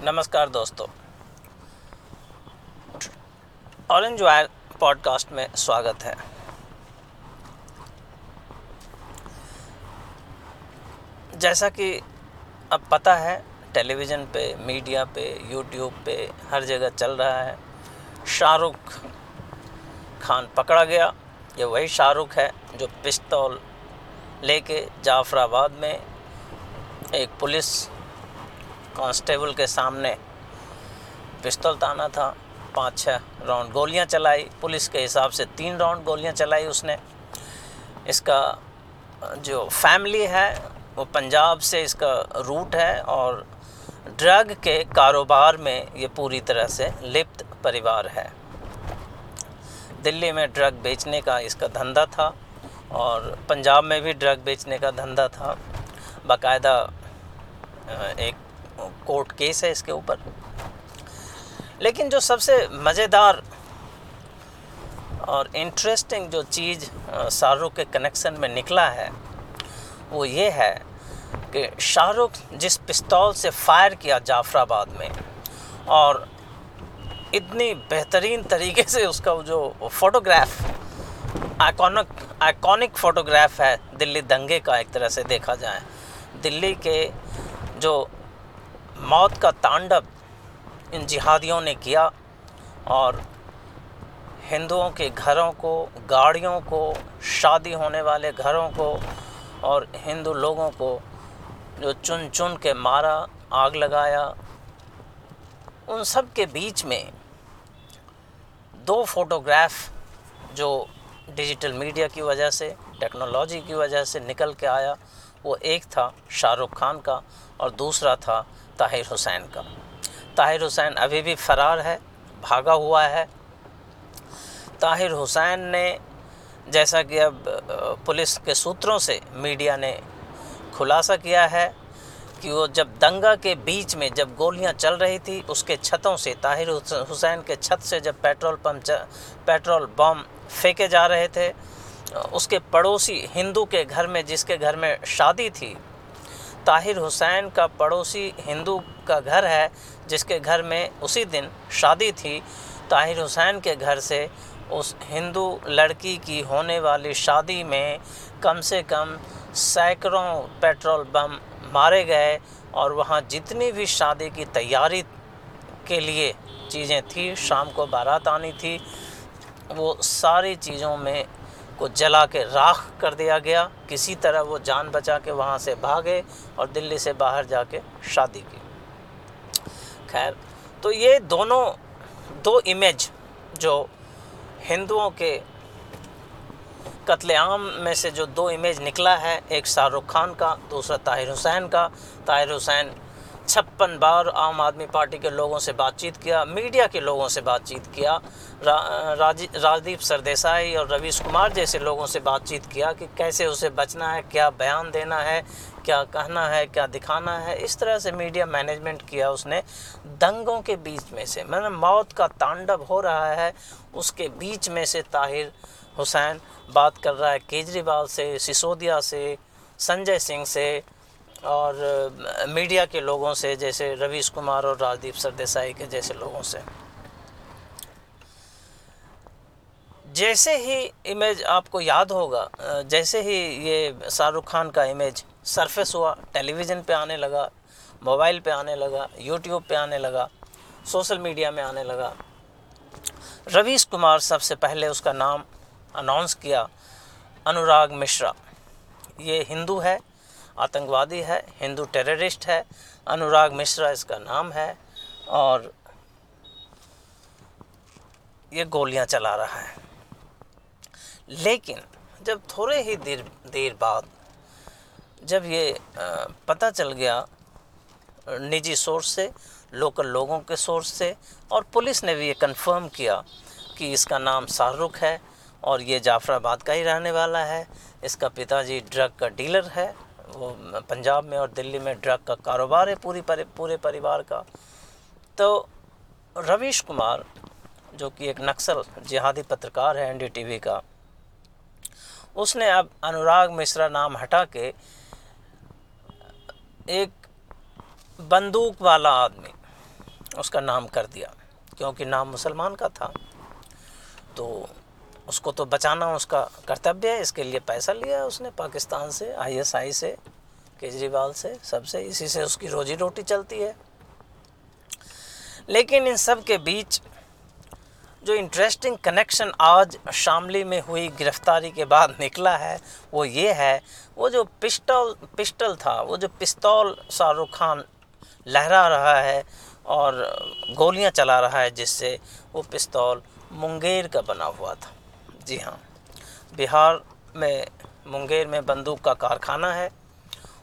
नमस्कार दोस्तों। Orange wire podcast में स्वागत है। जैसा कि अब पता है, टेलीविज़न पे, मीडिया पे यूट्यूब पे हर जगह चल रहा है। शाहरुख खान पकड़ा गया। ये वही शाहरुख है जो पिस्तौल लेके जाफराबाद में एक पुलिस कांस्टेबल के सामने पिस्तौल ताना था पाँच छः राउंड गोलियाँ चलाई, पुलिस के हिसाब से तीन राउंड गोलियाँ चलाई उसने। इसका, जो फैमिली है, वो पंजाब से इसका रूट है और ड्रग के कारोबार में ये पूरी तरह से लिप्त परिवार है। दिल्ली में ड्रग बेचने का इसका धंधा था और पंजाब में भी ड्रग बेचने का धंधा था। बाकायदा एक कोर्ट केस है इसके ऊपर। लेकिन जो सबसे मज़ेदार और इंटरेस्टिंग जो चीज़ शाहरुख के कनेक्शन में निकला है, वो ये है कि शाहरुख जिस पिस्तौल से फायर किया जाफराबाद में और इतनी बेहतरीन तरीके से उसका जो फ़ोटोग्राफ आइकॉनिक आइकॉनिक फ़ोटोग्राफ है, दिल्ली दंगे का एक तरह से देखा जाए। दिल्ली के जो मौत का तांडव इन जिहादियों ने किया और हिंदुओं के घरों को, गाड़ियों को, शादी होने वाले घरों को और हिंदू लोगों को जो चुन चुन के मारा, आग लगाया, उन सब के बीच में दो फोटोग्राफ जो डिजिटल मीडिया की वजह से, टेक्नोलॉजी की वजह से निकल के आया, वो एक था शाहरुख खान का और दूसरा था ताहिर हुसैन का। ताहिर हुसैन अभी भी फ़रार है, भागा हुआ है। ताहिर हुसैन ने, जैसा कि अब पुलिस के सूत्रों से मीडिया ने खुलासा किया है कि वो जब दंगा के बीच में जब गोलियाँ चल रही थी, उसके छतों से, ताहिर हुसैन के छत से जब पेट्रोल पंप पेट्रोल बम फेंके जा रहे थे, उसके पड़ोसी हिंदू के घर में, जिसके घर में शादी थी ताहिर हुसैन का पड़ोसी हिंदू का घर है, जिसके घर में उसी दिन शादी थी। ताहिर हुसैन के घर से उस हिंदू लड़की की होने वाली शादी में कम से कम सैकड़ों पेट्रोल बम मारे गए और वहाँ जितनी भी शादी की तैयारी के लिए चीज़ें थी, शाम को बारात आनी थी, वो सारी चीज़ों में को जला के राख कर दिया गया। किसी तरह वो जान बचा के वहाँ से भागे और दिल्ली से बाहर जाके शादी की। खैर तो ये दोनों, दो इमेज जो हिंदुओं के कत्लेआम में से जो दो इमेज निकला है, एक शाहरुख खान का, दूसरा ताहिर हुसैन का। ताहिर हुसैन छप्पन बार आम आदमी पार्टी के लोगों से बातचीत किया मीडिया के लोगों से बातचीत किया रा, राज़ी राजदीप सरदेसाई और रवीश कुमार जैसे लोगों से बातचीत किया कि कैसे उसे बचना है क्या बयान देना है क्या कहना है क्या दिखाना है। इस तरह से मीडिया मैनेजमेंट किया उसने दंगों के बीच में से। मतलब मौत का तांडव हो रहा है उसके बीच में से ताहिर हुसैन बात कर रहा है केजरीवाल से सिसोदिया से संजय सिंह से और मीडिया के लोगों से, जैसे रवीश कुमार और राजदीप सरदेसाई के जैसे लोगों से। जैसे ही इमेज आपको याद होगा जैसे ही ये शाहरुख खान का इमेज सरफेस हुआ टेलीविज़न पे आने लगा मोबाइल पे आने लगा यूट्यूब पे आने लगा सोशल मीडिया में आने लगा, रवीश कुमार सबसे पहले उसका नाम अनाउंस किया, अनुराग मिश्रा। ये हिंदू है आतंकवादी है, हिंदू टेररिस्ट है, अनुराग मिश्रा इसका नाम है, और ये गोलियाँ चला रहा है। लेकिन जब थोड़े ही देर देर बाद जब ये पता चल गया, निजी सोर्स से, लोकल लोगों के सोर्स से, और पुलिस ने भी ये कंफर्म किया कि इसका नाम शाहरुख है, और ये जाफराबाद का ही रहने वाला है, इसका पिताजी ड्रग का डीलर है पंजाब में और दिल्ली में ड्रग का कारोबार है पूरी परि, पूरे परिवार का। तो रवीश कुमार जो कि एक नक्सल जिहादी पत्रकार है एनडीटीवी का उसने अब अनुराग मिश्रा नाम हटा के एक बंदूक वाला आदमी उसका नाम कर दिया क्योंकि नाम मुसलमान का था। तो उसको तो बचाना उसका कर्तव्य है, इसके लिए पैसा लिया उसने पाकिस्तान से आईएसआई से, केजरीवाल से सबसे इसी से उसकी रोजी रोटी चलती है। लेकिन इन सब के बीच जो इंटरेस्टिंग कनेक्शन आज शामली में हुई, गिरफ्तारी के बाद निकला है, वो ये है, वो जो पिस्टल पिस्टल था, वो जो पिस्तौल शाहरुख खान लहरा रहा है और गोलियाँ चला रहा है जिससे वो पिस्तौल मुंगेर का बना हुआ था। जी हाँ। बिहार में, मुंगेर में बंदूक का कारखाना है।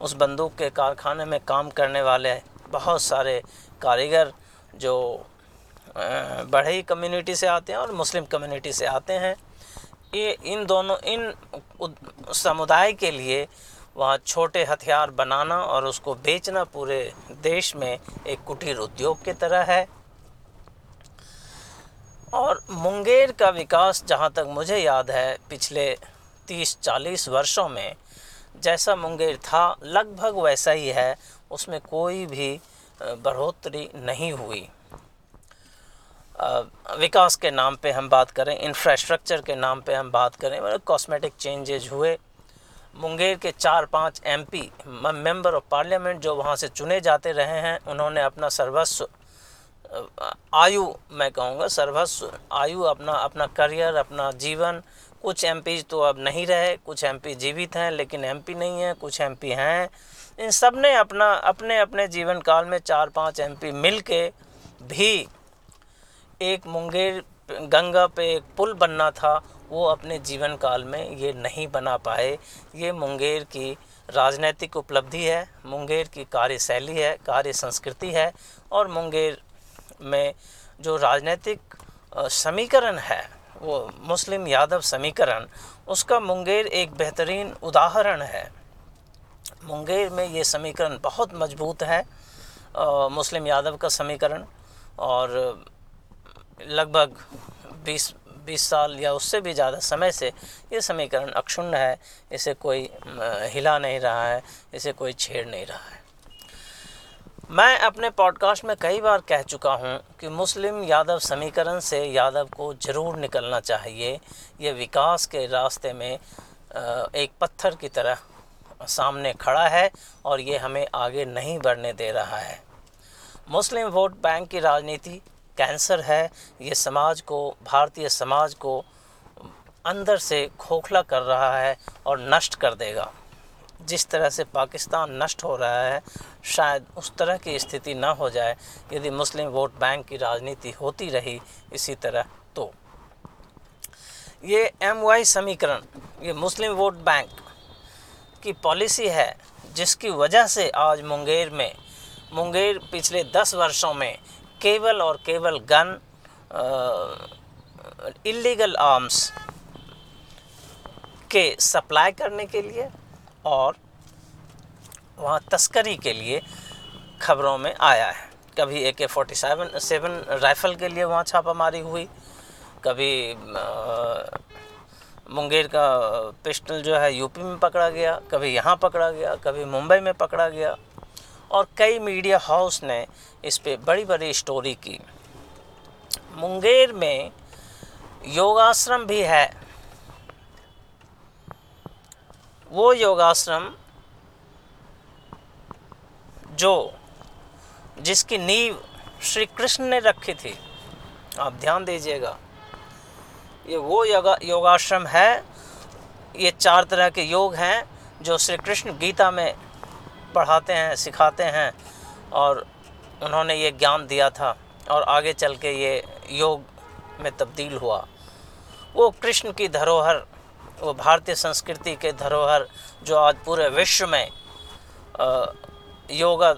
उस बंदूक के कारखाने में काम करने वाले बहुत सारे कारीगर जो बढ़ई कम्युनिटी से आते हैं और मुस्लिम कम्युनिटी से आते हैं। ये, इन दोनों, इन समुदाय के लिए वहाँ छोटे हथियार बनाना और उसको बेचना पूरे देश में एक कुटीर उद्योग की तरह है। और मुंगेर का विकास जहाँ तक मुझे याद है, पिछले 30-40 वर्षों में जैसा मुंगेर था, लगभग वैसा ही है। उसमें कोई भी बढ़ोतरी नहीं हुई। विकास के नाम पे हम बात करें इंफ्रास्ट्रक्चर के नाम पे हम बात करें मतलब कॉस्मेटिक चेंजेज हुए। मुंगेर के चार पाँच एमपी मेंबर ऑफ़ पार्लियामेंट जो वहाँ से चुने जाते रहे हैं, उन्होंने अपना सर्वस्व आयु मैं कहूँगा, सर्वस्व, आयु अपना अपना करियर, अपना जीवन, कुछ एमपी तो अब नहीं रहे, कुछ एमपी जीवित हैं, लेकिन एमपी नहीं हैं, कुछ एमपी हैं। इन सबने अपना, अपने अपने जीवन काल में चार, पाँच एम पी मिल के भी एक मुंगेर, गंगा पे एक पुल बनना था, वो अपने जीवन काल में ये नहीं बना पाए। ये मुंगेर की राजनैतिक उपलब्धि है, मुंगेर की कार्यशैली है कार्य संस्कृति है, और मुंगेर में जो राजनीतिक समीकरण है, वो मुस्लिम यादव समीकरण, उसका मुंगेर एक बेहतरीन उदाहरण है। मुंगेर में ये समीकरण बहुत मज़बूत है मुस्लिम यादव का समीकरण, और लगभग 20 20 साल या उससे भी ज़्यादा समय से ये समीकरण अक्षुण्ण है, इसे कोई हिला नहीं रहा है, इसे कोई छेड़ नहीं रहा है। मैं अपने पॉडकास्ट में कई बार कह चुका हूँ कि मुस्लिम यादव समीकरण से यादव को ज़रूर निकलना चाहिए। यह विकास के रास्ते में एक पत्थर की तरह सामने खड़ा है और ये हमें आगे नहीं बढ़ने दे रहा है। मुस्लिम वोट बैंक की राजनीति कैंसर है। ये समाज को, भारतीय समाज को अंदर से खोखला कर रहा है और नष्ट कर देगा। जिस तरह से पाकिस्तान नष्ट हो रहा है, शायद उस तरह की स्थिति ना हो जाए। यदि मुस्लिम वोट बैंक की राजनीति होती रही इसी तरह तो। ये एम वाई समीकरण, ये मुस्लिम वोट बैंक की पॉलिसी है, जिसकी वजह से आज मुंगेर में, मुंगेर पिछले दस वर्षों में केवल और केवल गन इलीगल आर्म्स के सप्लाई करने के लिए और वहाँ तस्करी के लिए खबरों में आया है। कभी ए के फोर्टी सेवन सेवन राइफ़ल के लिए वहाँ छापामारी हुई। कभी आ, मुंगेर का पिस्टल जो है यूपी में पकड़ा गया कभी यहाँ पकड़ा गया कभी मुंबई में पकड़ा गया। और कई मीडिया हाउस ने इस पे बड़ी बड़ी स्टोरी की। मुंगेर में योगाश्रम भी है। वो योगाश्रम जो जिसकी नींव श्री कृष्ण ने रखी थी, आप ध्यान दीजिएगा, ये वो योगा, योगाश्रम है, ये चार तरह के योग हैं जो श्री कृष्ण गीता में पढ़ाते हैं, सिखाते हैं और उन्होंने ये ज्ञान दिया था और आगे चल के ये योग में तब्दील हुआ। वो कृष्ण की धरोहर वो भारतीय संस्कृति के धरोहर जो आज पूरे विश्व में योगा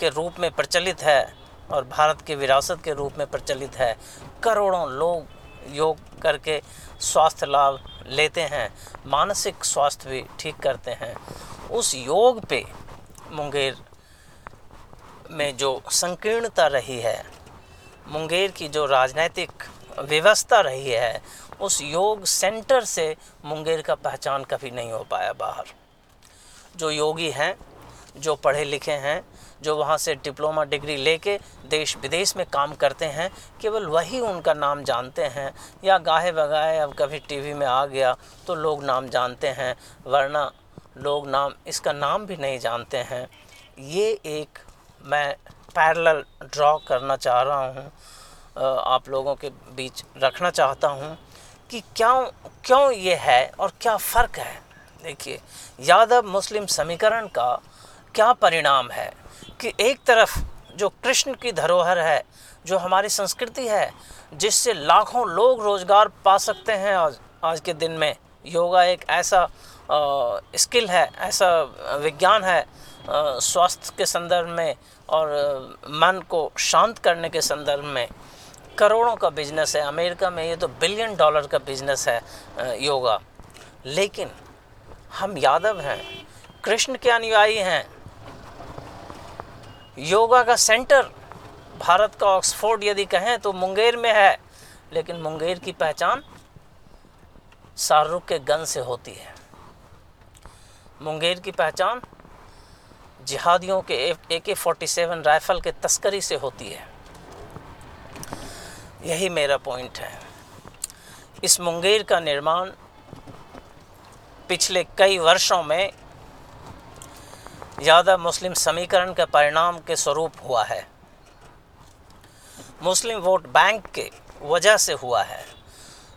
के रूप में प्रचलित है और भारत की विरासत के रूप में प्रचलित है, करोड़ों लोग योग करके स्वास्थ्य लाभ लेते हैं, मानसिक स्वास्थ्य भी ठीक करते हैं। उस योग पे मुंगेर में जो संकीर्णता रही है, मुंगेर की जो राजनीतिक व्यवस्था रही है उस योग सेंटर से मुंगेर का पहचान कभी नहीं हो पाया बाहर। जो योगी हैं, जो पढ़े लिखे हैं, जो वहाँ से डिप्लोमा डिग्री लेके देश विदेश में काम करते हैं, केवल वही उनका नाम जानते हैं। या गाहे बगाए अब कभी टीवी में आ गया तो लोग नाम जानते हैं, वरना लोग नाम, इसका नाम भी नहीं जानते हैं। ये एक मैं पैरेलल ड्रॉ करना चाह रहा हूँ आप लोगों के बीच रखना चाहता हूँ। कि क्यों क्यों ये है और क्या फ़र्क है? देखिए यादव मुस्लिम समीकरण का क्या परिणाम है कि एक तरफ़ जो कृष्ण की धरोहर है जो हमारी संस्कृति है जिससे लाखों लोग रोज़गार पा सकते हैं आज आज के दिन में। योगा एक ऐसा आ, स्किल है ऐसा विज्ञान है स्वास्थ्य के संदर्भ में और मन को शांत करने के संदर्भ में। करोड़ों का बिज़नेस है, अमेरिका में ये तो बिलियन डॉलर का बिज़नेस है योगा। लेकिन हम यादव हैं, कृष्ण के अनुयायी हैं। योगा का सेंटर भारत का ऑक्सफोर्ड यदि कहें तो मुंगेर में है, लेकिन मुंगेर की पहचान शाहरुख के गन से होती है। मुंगेर की पहचान जिहादियों के ए के फोर्टी सेवन राइफ़ल के तस्करी से होती है। यही मेरा पॉइंट है। इस मुंगेर का निर्माण पिछले कई वर्षों में ज़्यादा मुस्लिम समीकरण के परिणाम के स्वरूप हुआ है। मुस्लिम वोट बैंक के वजह से हुआ है।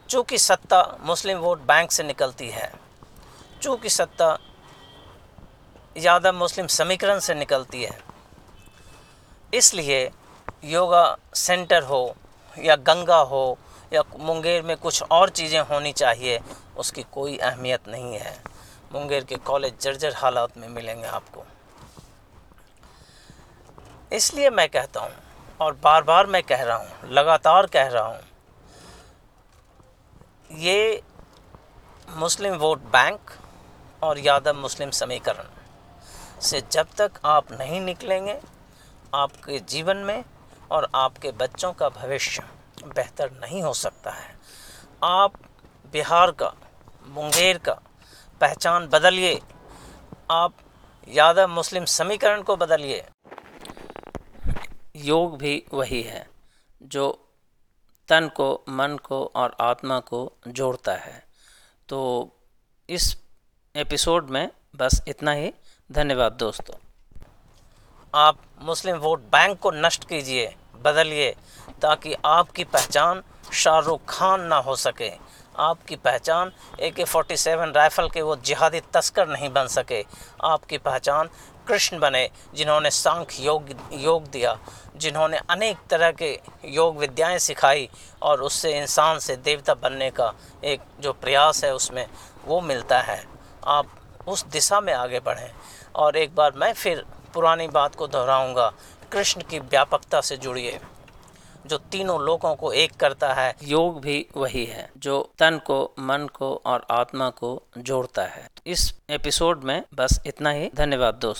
चूँकि सत्ता मुस्लिम वोट बैंक से निकलती है, चूँकि सत्ता यादव मुस्लिम समीकरण से निकलती है, इसलिए योगा सेंटर हो या गंगा हो या मुंगेर में कुछ और चीज़ें होनी चाहिए, उसकी कोई अहमियत नहीं है। मुंगेर के कॉलेज जर्जर हालात में मिलेंगे आपको। इसलिए मैं कहता हूँ, और बार बार मैं कह रहा हूँ, लगातार कह रहा हूँ, ये मुस्लिम वोट बैंक और यादव मुस्लिम समीकरण से जब तक आप नहीं निकलेंगे, आपके जीवन में और आपके बच्चों का भविष्य बेहतर नहीं हो सकता है। आप बिहार का, मुंगेर का पहचान बदलिए। आप यादव मुस्लिम समीकरण को बदलिए। योग भी वही है जो तन को, मन को और आत्मा को जोड़ता है। तो इस एपिसोड में बस इतना ही। धन्यवाद दोस्तों। आप मुस्लिम वोट बैंक को नष्ट कीजिए। बदलिए ताकि आपकी पहचान शाहरुख खान ना हो सके। आपकी पहचान ए के फोर्टी सेवन राइफ़ल के वो जिहादी तस्कर नहीं बन सके। आपकी पहचान कृष्ण बने, जिन्होंने सांख योग योग दिया, जिन्होंने अनेक तरह के योग विद्याएँ सिखाई और उससे इंसान से देवता बनने का एक जो प्रयास है उसमें वो मिलता है। आप उस दिशा में आगे बढ़ें। और एक बार मैं फिर पुरानी बात को दोहराऊँगा। कृष्ण की व्यापकता से जुड़िए जो तीनों लोगों को एक करता है। योग भी वही है, जो तन को, मन को और आत्मा को जोड़ता है। इस एपिसोड में बस इतना ही। धन्यवाद दोस्त।